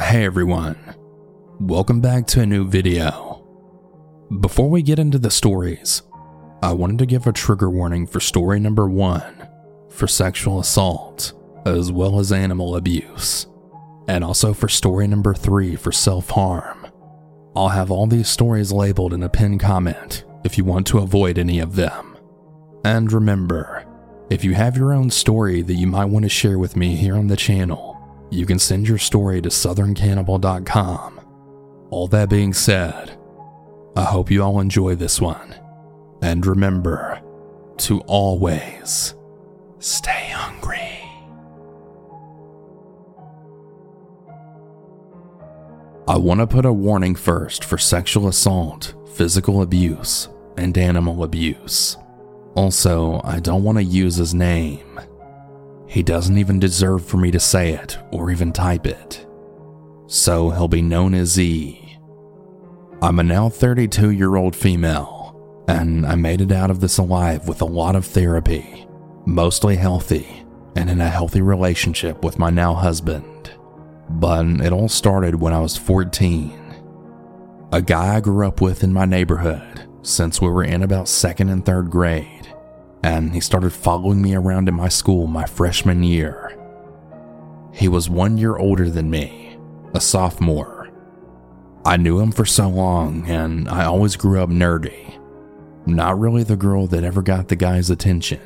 Hey everyone, welcome back to a new video. Before we get into the stories, I wanted to give a trigger warning for story number one for sexual assault, as well as animal abuse, and also for story number three for self harm. I'll have all these stories labeled in a pinned comment if you want to avoid any of them. And remember, if you have your own story that you might want to share with me here on the channel, you can send your story to southerncannibal.com. All that being said, I hope you all enjoy this one. And remember to always stay hungry. I want to put a warning first for sexual assault, physical abuse, and animal abuse. Also, I don't want to use his name. He doesn't even deserve for me to say it or even type it. So he'll be known as E. I'm a now 32 year old female, and I made it out of this alive with a lot of therapy, mostly healthy, and in a healthy relationship with my now husband. But it all started when I was 14. A guy I grew up with in my neighborhood since we were in about second and third grade, and he started following me around in my school my freshman year. He was one year older than me, a sophomore. I knew him for so long, and I always grew up nerdy. Not really the girl that ever got the guy's attention.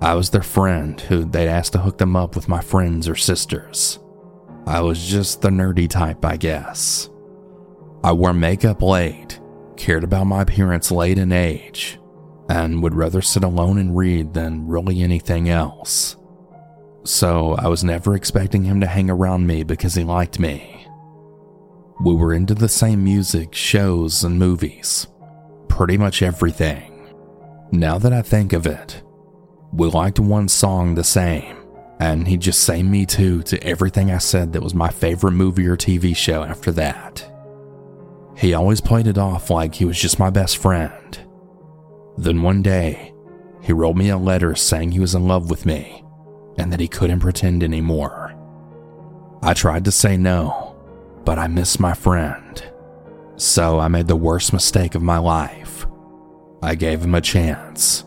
I was their friend who they'd ask to hook them up with my friends or sisters. I was just the nerdy type, I guess. I wore makeup late, cared about my appearance late in age, and would rather sit alone and read than really anything else. So I was never expecting him to hang around me because he liked me. We were into the same music, shows, and movies. Pretty much everything. Now that I think of it, we liked one song the same, and he'd just say me too to everything I said that was my favorite movie or TV show after that. He always played it off like he was just my best friend. Then one day, he wrote me a letter saying he was in love with me and that he couldn't pretend anymore. I tried to say no, but I missed my friend. So I made the worst mistake of my life. I gave him a chance.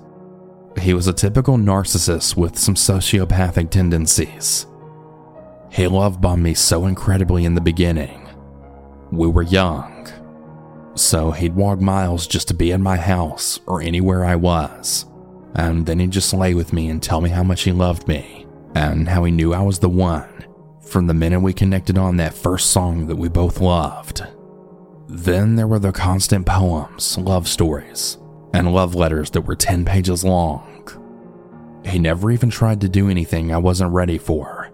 He was a typical narcissist with some sociopathic tendencies. He love bombed me so incredibly in the beginning. We were young, so he'd walk miles just to be in my house or anywhere I was. And then he'd just lay with me and tell me how much he loved me and how he knew I was the one from the minute we connected on that first song that we both loved. Then there were the constant poems, love stories, and love letters that were 10 pages long. He never even tried to do anything I wasn't ready for,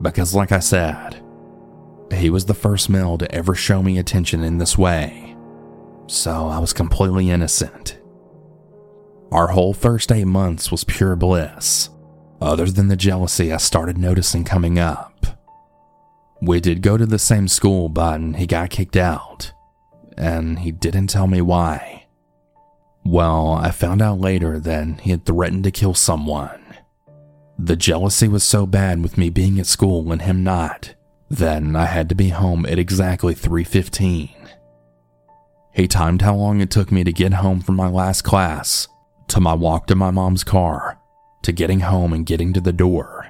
because, like I said, he was the first male to ever show me attention in this way, so I was completely innocent. Our whole first eight months was pure bliss, other than the jealousy I started noticing coming up. We did go to the same school, but he got kicked out, and he didn't tell me why. Well, I found out later that he had threatened to kill someone. The jealousy was so bad with me being at school and him not, then I had to be home at exactly 3:15. He timed how long it took me to get home from my last class, to my walk to my mom's car, to getting home and getting to the door.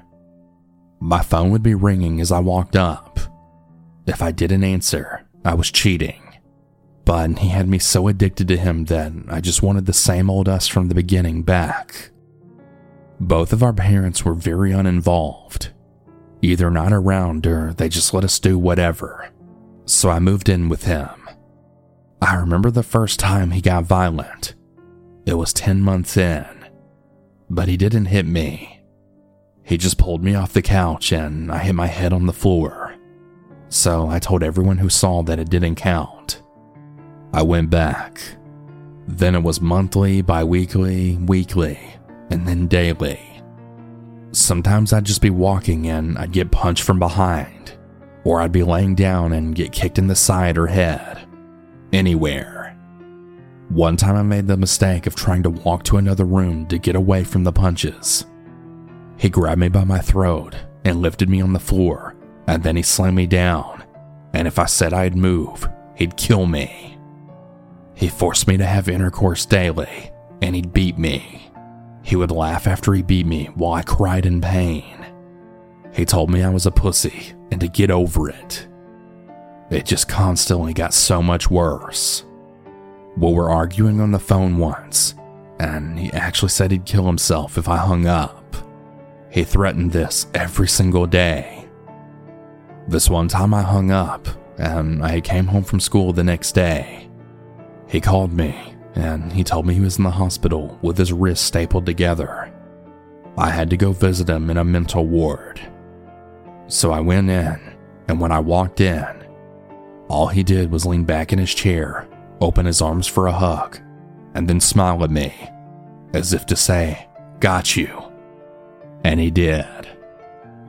My phone would be ringing as I walked up. If I didn't answer, I was cheating. But he had me so addicted to him that I just wanted the same old us from the beginning back. Both of our parents were very uninvolved, either not around or they just let us do whatever. So I moved in with him. I remember the first time he got violent. It was 10 months in, but he didn't hit me. He just pulled me off the couch and I hit my head on the floor. So I told everyone who saw that it didn't count. I went back. Then it was monthly, bi weekly, weekly, and then daily. Sometimes I'd just be walking and I'd get punched from behind, or I'd be laying down and get kicked in the side or head. Anywhere. One time I made the mistake of trying to walk to another room to get away from the punches. He grabbed me by my throat and lifted me on the floor and then he slammed me down, and if I said I'd move, he'd kill me. He forced me to have intercourse daily, and he'd beat me. He would laugh after he beat me while I cried in pain. He told me I was a pussy and to get over it. It just constantly got so much worse. We were arguing on the phone once, and he actually said he'd kill himself if I hung up. He threatened this every single day. This one time I hung up, and I came home from school the next day. He called me, and he told me he was in the hospital with his wrist stapled together. I had to go visit him in a mental ward. So I went in, and when I walked in, all he did was lean back in his chair, open his arms for a hug, and then smile at me, as if to say, Got you. And he did.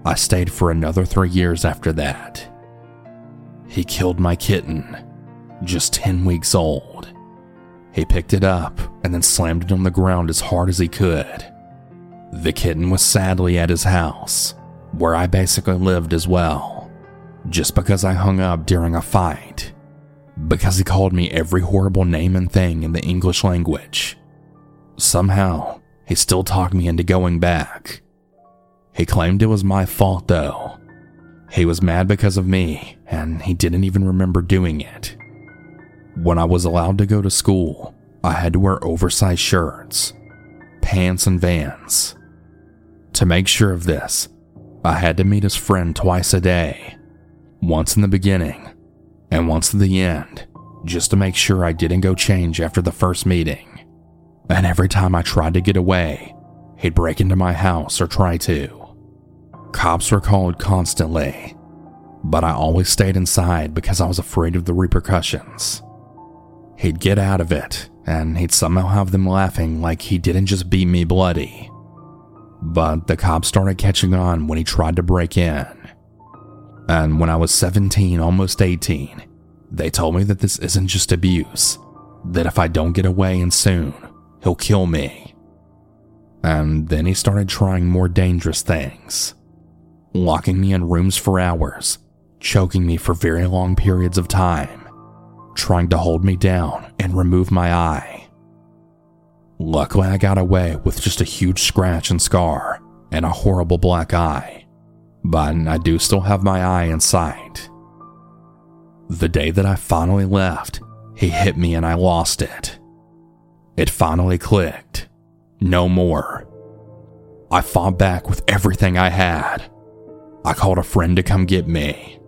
I stayed for another three years after that. He killed my kitten, just 10 weeks old. He picked it up and then slammed it on the ground as hard as he could. The kitten was sadly at his house, where I basically lived as well, just because I hung up during a fight. Because he called me every horrible name and thing in the English language. Somehow, he still talked me into going back. He claimed it was my fault though. He was mad because of me, and he didn't even remember doing it. When I was allowed to go to school, I had to wear oversized shirts, pants, and vans. To make sure of this, I had to meet his friend twice a day, once in the beginning and once at the end, just to make sure I didn't go change after the first meeting. And every time I tried to get away, he'd break into my house or try to. Cops were called constantly, but I always stayed inside because I was afraid of the repercussions. He'd get out of it, and he'd somehow have them laughing like he didn't just beat me bloody. But the cops started catching on when he tried to break in. And when I was 17, almost 18, they told me that this isn't just abuse, that if I don't get away and soon, he'll kill me. And then he started trying more dangerous things locking me in rooms for hours, choking me for very long periods of time, trying to hold me down and remove my eye. Luckily, I got away with just a huge scratch and scar and a horrible black eye, but I do still have my eye in sight. The day that I finally left, he hit me and I lost it. It finally clicked. No more. I fought back with everything I had. I called a friend to come get me.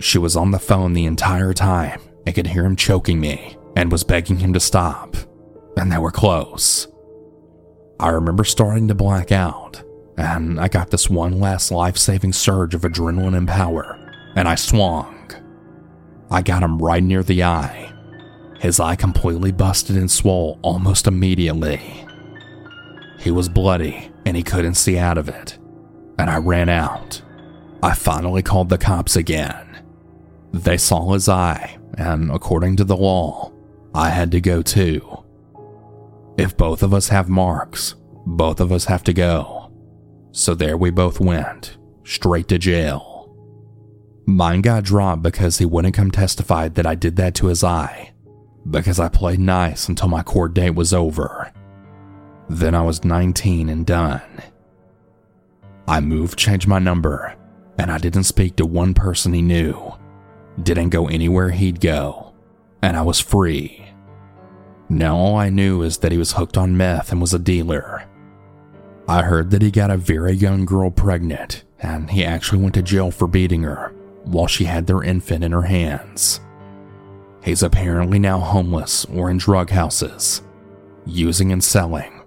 She was on the phone the entire time and could hear him choking me and was begging him to stop, and they were close. I remember starting to black out, and I got this one last life saving surge of adrenaline and power, and I swung. I got him right near the eye. His eye completely busted and swole almost immediately. He was bloody and he couldn't see out of it, and I ran out. I finally called the cops again. They saw his eye, and according to the law, I had to go too. If both of us have marks, both of us have to go. So there we both went, straight to jail. Mine got dropped because he wouldn't come testify that I did that to his eye, because I played nice until my court date was over. Then I was 19 and done. I moved, changed my number, and I didn't speak to one person he knew didn't go anywhere he'd go, and I was free. Now all I knew is that he was hooked on meth and was a dealer. I heard that he got a very young girl pregnant, and he actually went to jail for beating her while she had their infant in her hands. He's apparently now homeless or in drug houses, using and selling.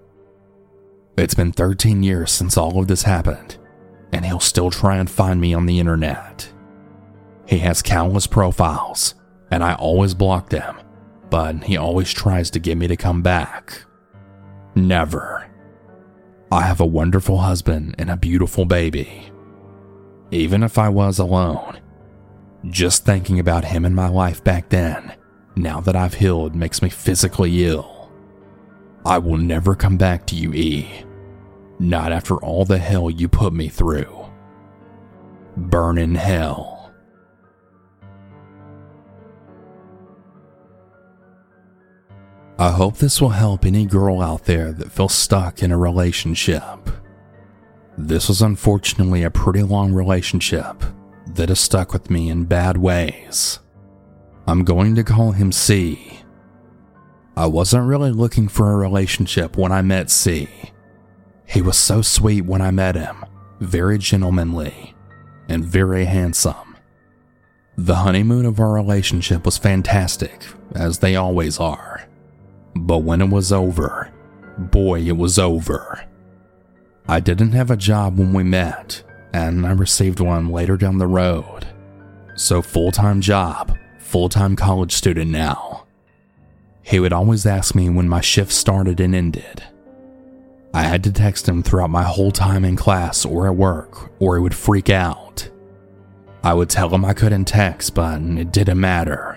It's been 13 years since all of this happened, and he'll still try and find me on the internet. He has countless profiles, and I always block them, but he always tries to get me to come back. Never. I have a wonderful husband and a beautiful baby. Even if I was alone, just thinking about him and my life back then, now that I've healed, makes me physically ill. I will never come back to you, E. Not after all the hell you put me through. burn in hell. I hope this will help any girl out there that feels stuck in a relationship. This was unfortunately a pretty long relationship that has stuck with me in bad ways. I'm going to call him C. I wasn't really looking for a relationship when I met C. He was so sweet when I met him, very gentlemanly, and very handsome. The honeymoon of our relationship was fantastic, as they always are. But when it was over, boy, it was over. I didn't have a job when we met, and I received one later down the road. So, full time job, full time college student now. He would always ask me when my shift started and ended. I had to text him throughout my whole time in class or at work, or he would freak out. I would tell him I couldn't text, but it didn't matter.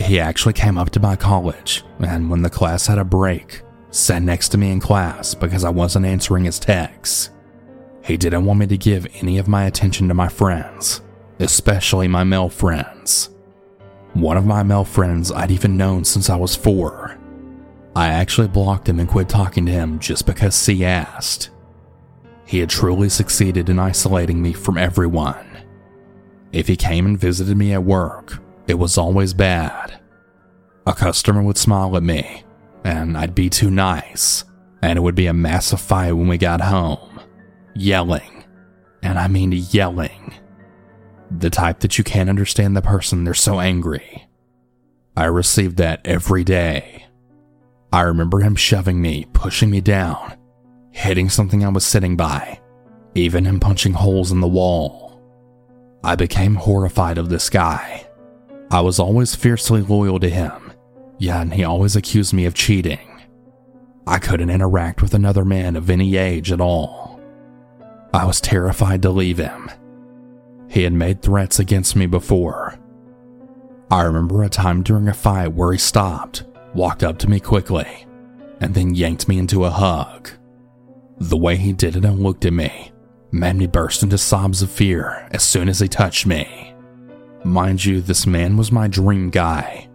He actually came up to my college, and when the class had a break, sat next to me in class because I wasn't answering his texts. He didn't want me to give any of my attention to my friends, especially my male friends. One of my male friends I'd even known since I was four. I actually blocked him and quit talking to him just because C asked. He had truly succeeded in isolating me from everyone. If he came and visited me at work, it was always bad. A customer would smile at me, and I'd be too nice, and it would be a massive fight when we got home. Yelling, and I mean yelling. The type that you can't understand the person, they're so angry. I received that every day. I remember him shoving me, pushing me down, hitting something I was sitting by, even him punching holes in the wall. I became horrified of this guy. I was always fiercely loyal to him, yet he always accused me of cheating. I couldn't interact with another man of any age at all. I was terrified to leave him. He had made threats against me before. I remember a time during a fight where he stopped, walked up to me quickly, and then yanked me into a hug. The way he did it and looked at me made me burst into sobs of fear as soon as he touched me. Mind you, this man was my dream guy.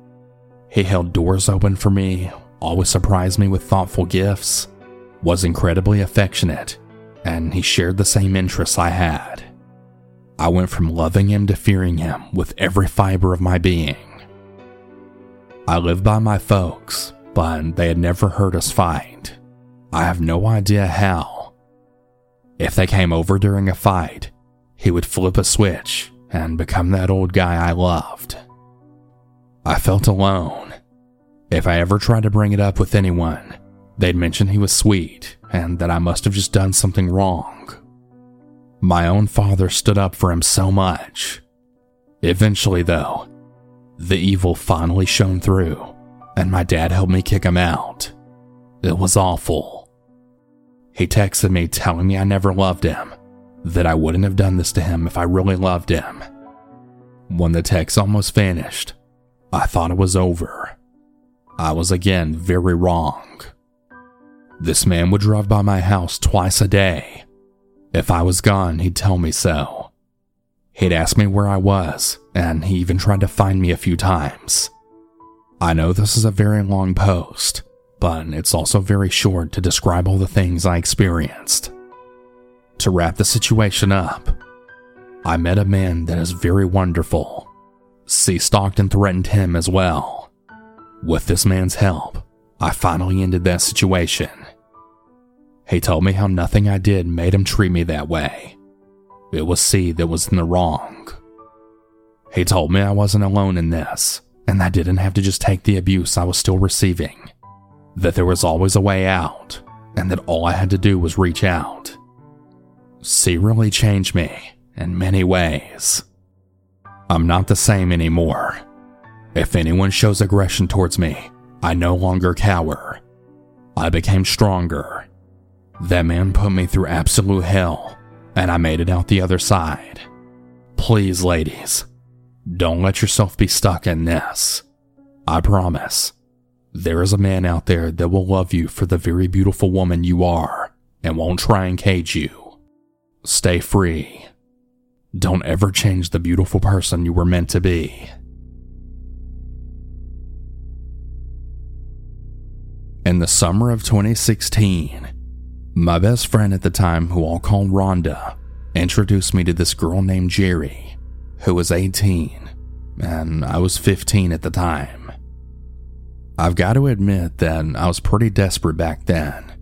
He held doors open for me, always surprised me with thoughtful gifts, was incredibly affectionate, and he shared the same interests I had. I went from loving him to fearing him with every fiber of my being. I lived by my folks, but they had never heard us fight. I have no idea how, if they came over during a fight, he would flip a switch and become that old guy I loved. I felt alone. If I ever tried to bring it up with anyone, they'd mention he was sweet and that I must have just done something wrong. My own father stood up for him so much. Eventually, though, the evil finally shone through, and my dad helped me kick him out. It was awful. He texted me telling me I never loved him, that I wouldn't have done this to him if I really loved him. When the text almost vanished, I thought it was over. I was again very wrong. This man would drive by my house twice a day. If I was gone, he'd tell me so. He'd ask me where I was, and he even tried to find me a few times. I know this is a very long post, but it's also very short to describe all the things I experienced. To wrap the situation up, I met a man that is very wonderful. C stalked and threatened him as well. With this man's help, I finally ended that situation. He told me how nothing I did made him treat me that way. It was C that was in the wrong. He told me I wasn't alone in this, and I didn't have to just take the abuse I was still receiving that there was always a way out, and that all I had to do was reach out. C really changed me in many ways. I'm not the same anymore. If anyone shows aggression towards me, I no longer cower. I became stronger. That man put me through absolute hell, and I made it out the other side. Please, ladies, don't let yourself be stuck in this. I promise there is a man out there that will love you for the very beautiful woman you are and won't try and cage you. Stay free. Don't ever change the beautiful person you were meant to be. In the summer of 2016, my best friend at the time, who I'll call Rhonda, introduced me to this girl named Jerry, who was 18, and I was 15 at the time. I've got to admit that I was pretty desperate back then,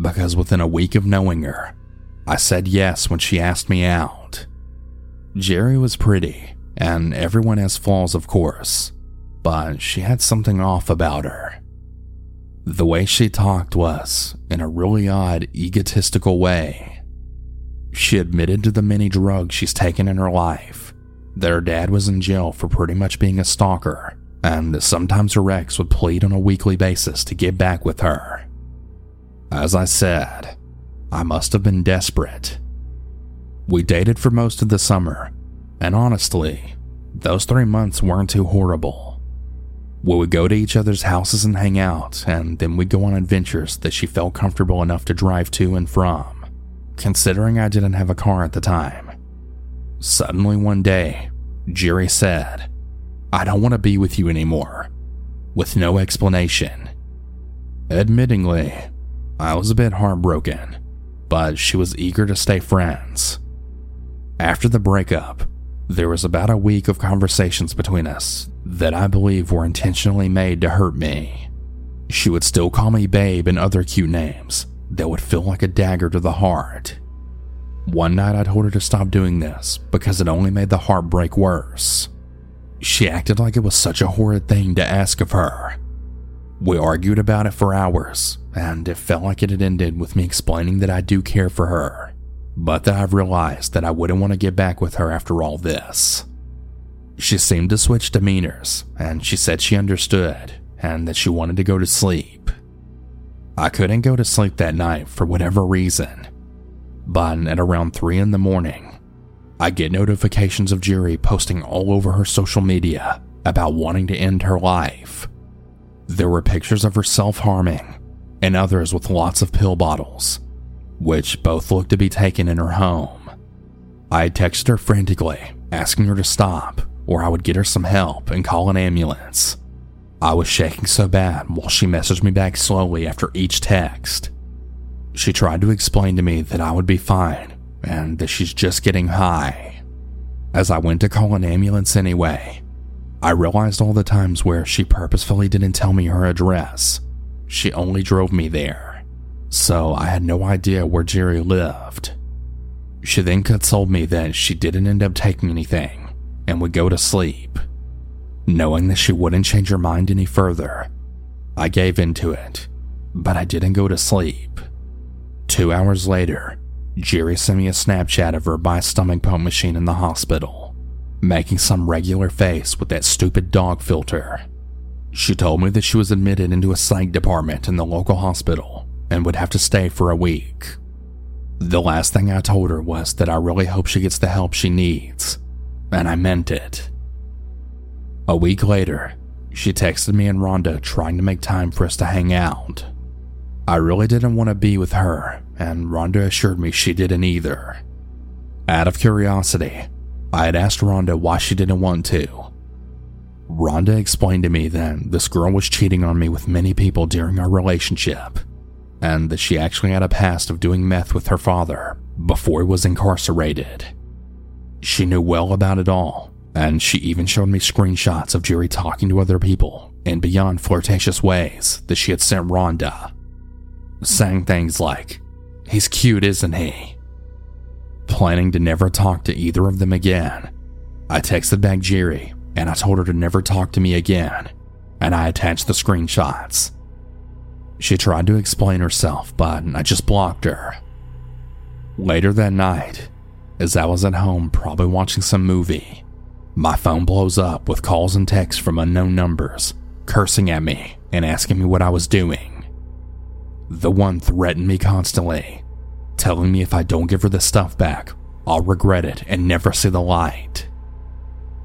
because within a week of knowing her, I said yes when she asked me out. Jerry was pretty, and everyone has flaws, of course, but she had something off about her. The way she talked was in a really odd, egotistical way. She admitted to the many drugs she's taken in her life, that her dad was in jail for pretty much being a stalker, and that sometimes her ex would plead on a weekly basis to get back with her. As I said, I must have been desperate. We dated for most of the summer, and honestly, those three months weren't too horrible. We would go to each other's houses and hang out, and then we'd go on adventures that she felt comfortable enough to drive to and from, considering I didn't have a car at the time. Suddenly one day, Jerry said, I don't want to be with you anymore, with no explanation. Admittingly, I was a bit heartbroken, but she was eager to stay friends. After the breakup, there was about a week of conversations between us that I believe were intentionally made to hurt me. She would still call me babe and other cute names that would feel like a dagger to the heart. One night I told her to stop doing this because it only made the heartbreak worse. She acted like it was such a horrid thing to ask of her. We argued about it for hours, and it felt like it had ended with me explaining that I do care for her, but that I've realized that I wouldn't want to get back with her after all this. She seemed to switch demeanors, and she said she understood and that she wanted to go to sleep. I couldn't go to sleep that night for whatever reason, but at around 3 in the morning, I get notifications of Jerry posting all over her social media about wanting to end her life. There were pictures of her self harming and others with lots of pill bottles, which both looked to be taken in her home. I texted her frantically, asking her to stop, or I would get her some help and call an ambulance. I was shaking so bad while she messaged me back slowly after each text. She tried to explain to me that I would be fine and that she's just getting high. As I went to call an ambulance anyway, I realized all the times where she purposefully didn't tell me her address. She only drove me there, so I had no idea where Jerry lived. She then consoled me that she didn't end up taking anything and would go to sleep. Knowing that she wouldn't change her mind any further, I gave in to it, but I didn't go to sleep. Two hours later, Jerry sent me a Snapchat of her by stomach pump machine in the hospital, making some regular face with that stupid dog filter. She told me that she was admitted into a psych department in the local hospital and would have to stay for a week. The last thing I told her was that I really hope she gets the help she needs, and I meant it. A week later, she texted me and Rhonda trying to make time for us to hang out. I really didn't want to be with her, and Rhonda assured me she didn't either. Out of curiosity, I had asked Rhonda why she didn't want to. Rhonda explained to me that this girl was cheating on me with many people during our relationship, and that she actually had a past of doing meth with her father before he was incarcerated. She knew well about it all, and she even showed me screenshots of Jerry talking to other people in beyond flirtatious ways that she had sent Rhonda saying things like, He's cute, isn't he? Planning to never talk to either of them again, I texted back Jerry and I told her to never talk to me again, and I attached the screenshots. She tried to explain herself, but I just blocked her. Later that night, as I was at home probably watching some movie, my phone blows up with calls and texts from unknown numbers, cursing at me and asking me what I was doing. The one threatened me constantly, telling me if I don't give her the stuff back, I'll regret it and never see the light.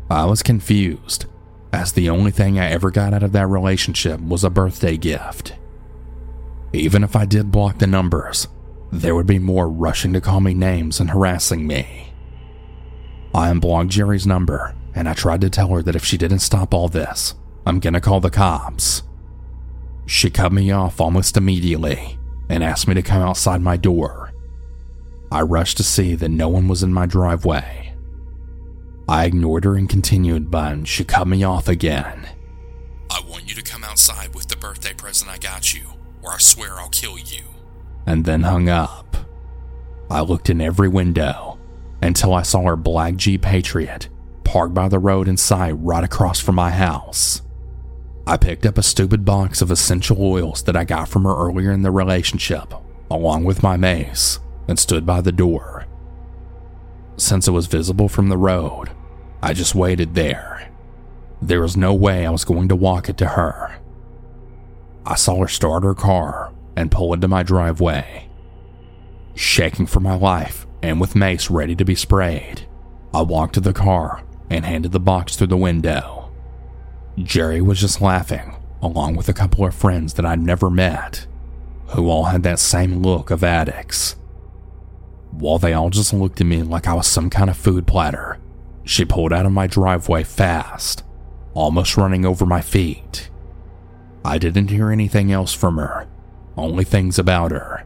I was confused, as the only thing I ever got out of that relationship was a birthday gift. Even if I did block the numbers, there would be more rushing to call me names and harassing me. I unblocked Jerry's number and I tried to tell her that if she didn't stop all this, I'm gonna call the cops. She cut me off almost immediately and asked me to come outside my door. I rushed to see that no one was in my driveway. I ignored her and continued, but she cut me off again. I want you to come outside with the birthday present I got you, or I swear I'll kill you. And then hung up. I looked in every window until I saw her black Jeep Patriot parked by the road in sight right across from my house. I picked up a stupid box of essential oils that I got from her earlier in the relationship, along with my mace, and stood by the door. Since it was visible from the road, I just waited there. There was no way I was going to walk it to her. I saw her start her car and pull into my driveway. Shaking for my life and with mace ready to be sprayed, I walked to the car and handed the box through the window. Jerry was just laughing, along with a couple of friends that I'd never met, who all had that same look of addicts. While they all just looked at me like I was some kind of food platter, she pulled out of my driveway fast, almost running over my feet. I didn't hear anything else from her, only things about her.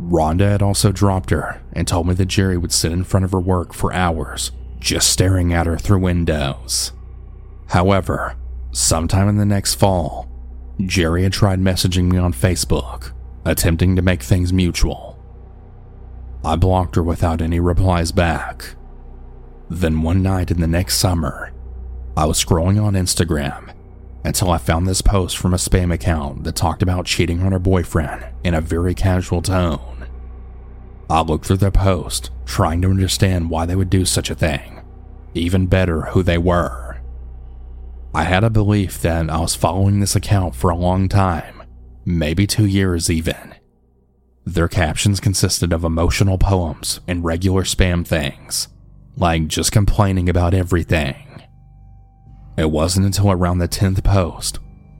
Rhonda had also dropped her and told me that Jerry would sit in front of her work for hours, just staring at her through windows. However, sometime in the next fall, Jerry had tried messaging me on Facebook, attempting to make things mutual. I blocked her without any replies back. Then one night in the next summer, I was scrolling on Instagram until I found this post from a spam account that talked about cheating on her boyfriend in a very casual tone. I looked through the post, trying to understand why they would do such a thing, even better, who they were. I had a belief that I was following this account for a long time, maybe two years even. Their captions consisted of emotional poems and regular spam things, like just complaining about everything. It wasn't until around the 10th post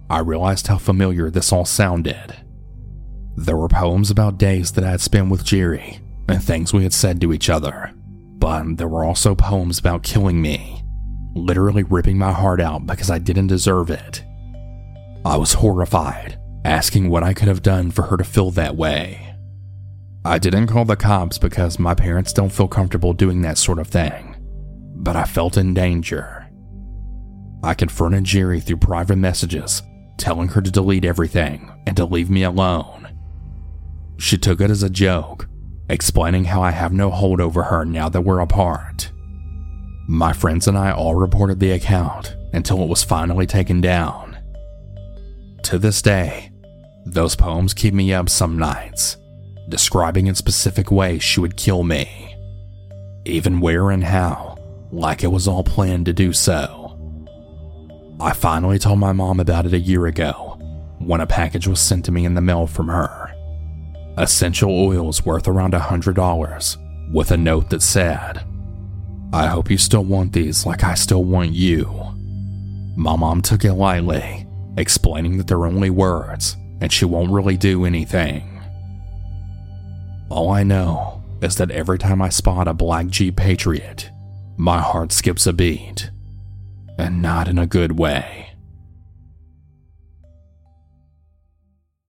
I realized how familiar this all sounded. There were poems about days that I had spent with Jerry and things we had said to each other, but there were also poems about killing me literally ripping my heart out because I didn't deserve it. I was horrified, asking what I could have done for her to feel that way. I didn't call the cops because my parents don't feel comfortable doing that sort of thing, but I felt in danger. I confronted Jerry through private messages, telling her to delete everything and to leave me alone. She took it as a joke, explaining how I have no hold over her now that we're apart. My friends and I all reported the account until it was finally taken down. To this day, those poems keep me up some nights, describing in specific ways she would kill me, even where and how, like it was all planned to do so. I finally told my mom about it a year ago when a package was sent to me in the mail from her. Essential oils worth around a $100 with a note that said, I hope you still want these like I still want you. My mom took it lightly, explaining that they're only words and she won't really do anything. All I know is that every time I spot a black Jeep Patriot, my heart skips a beat, and not in a good way.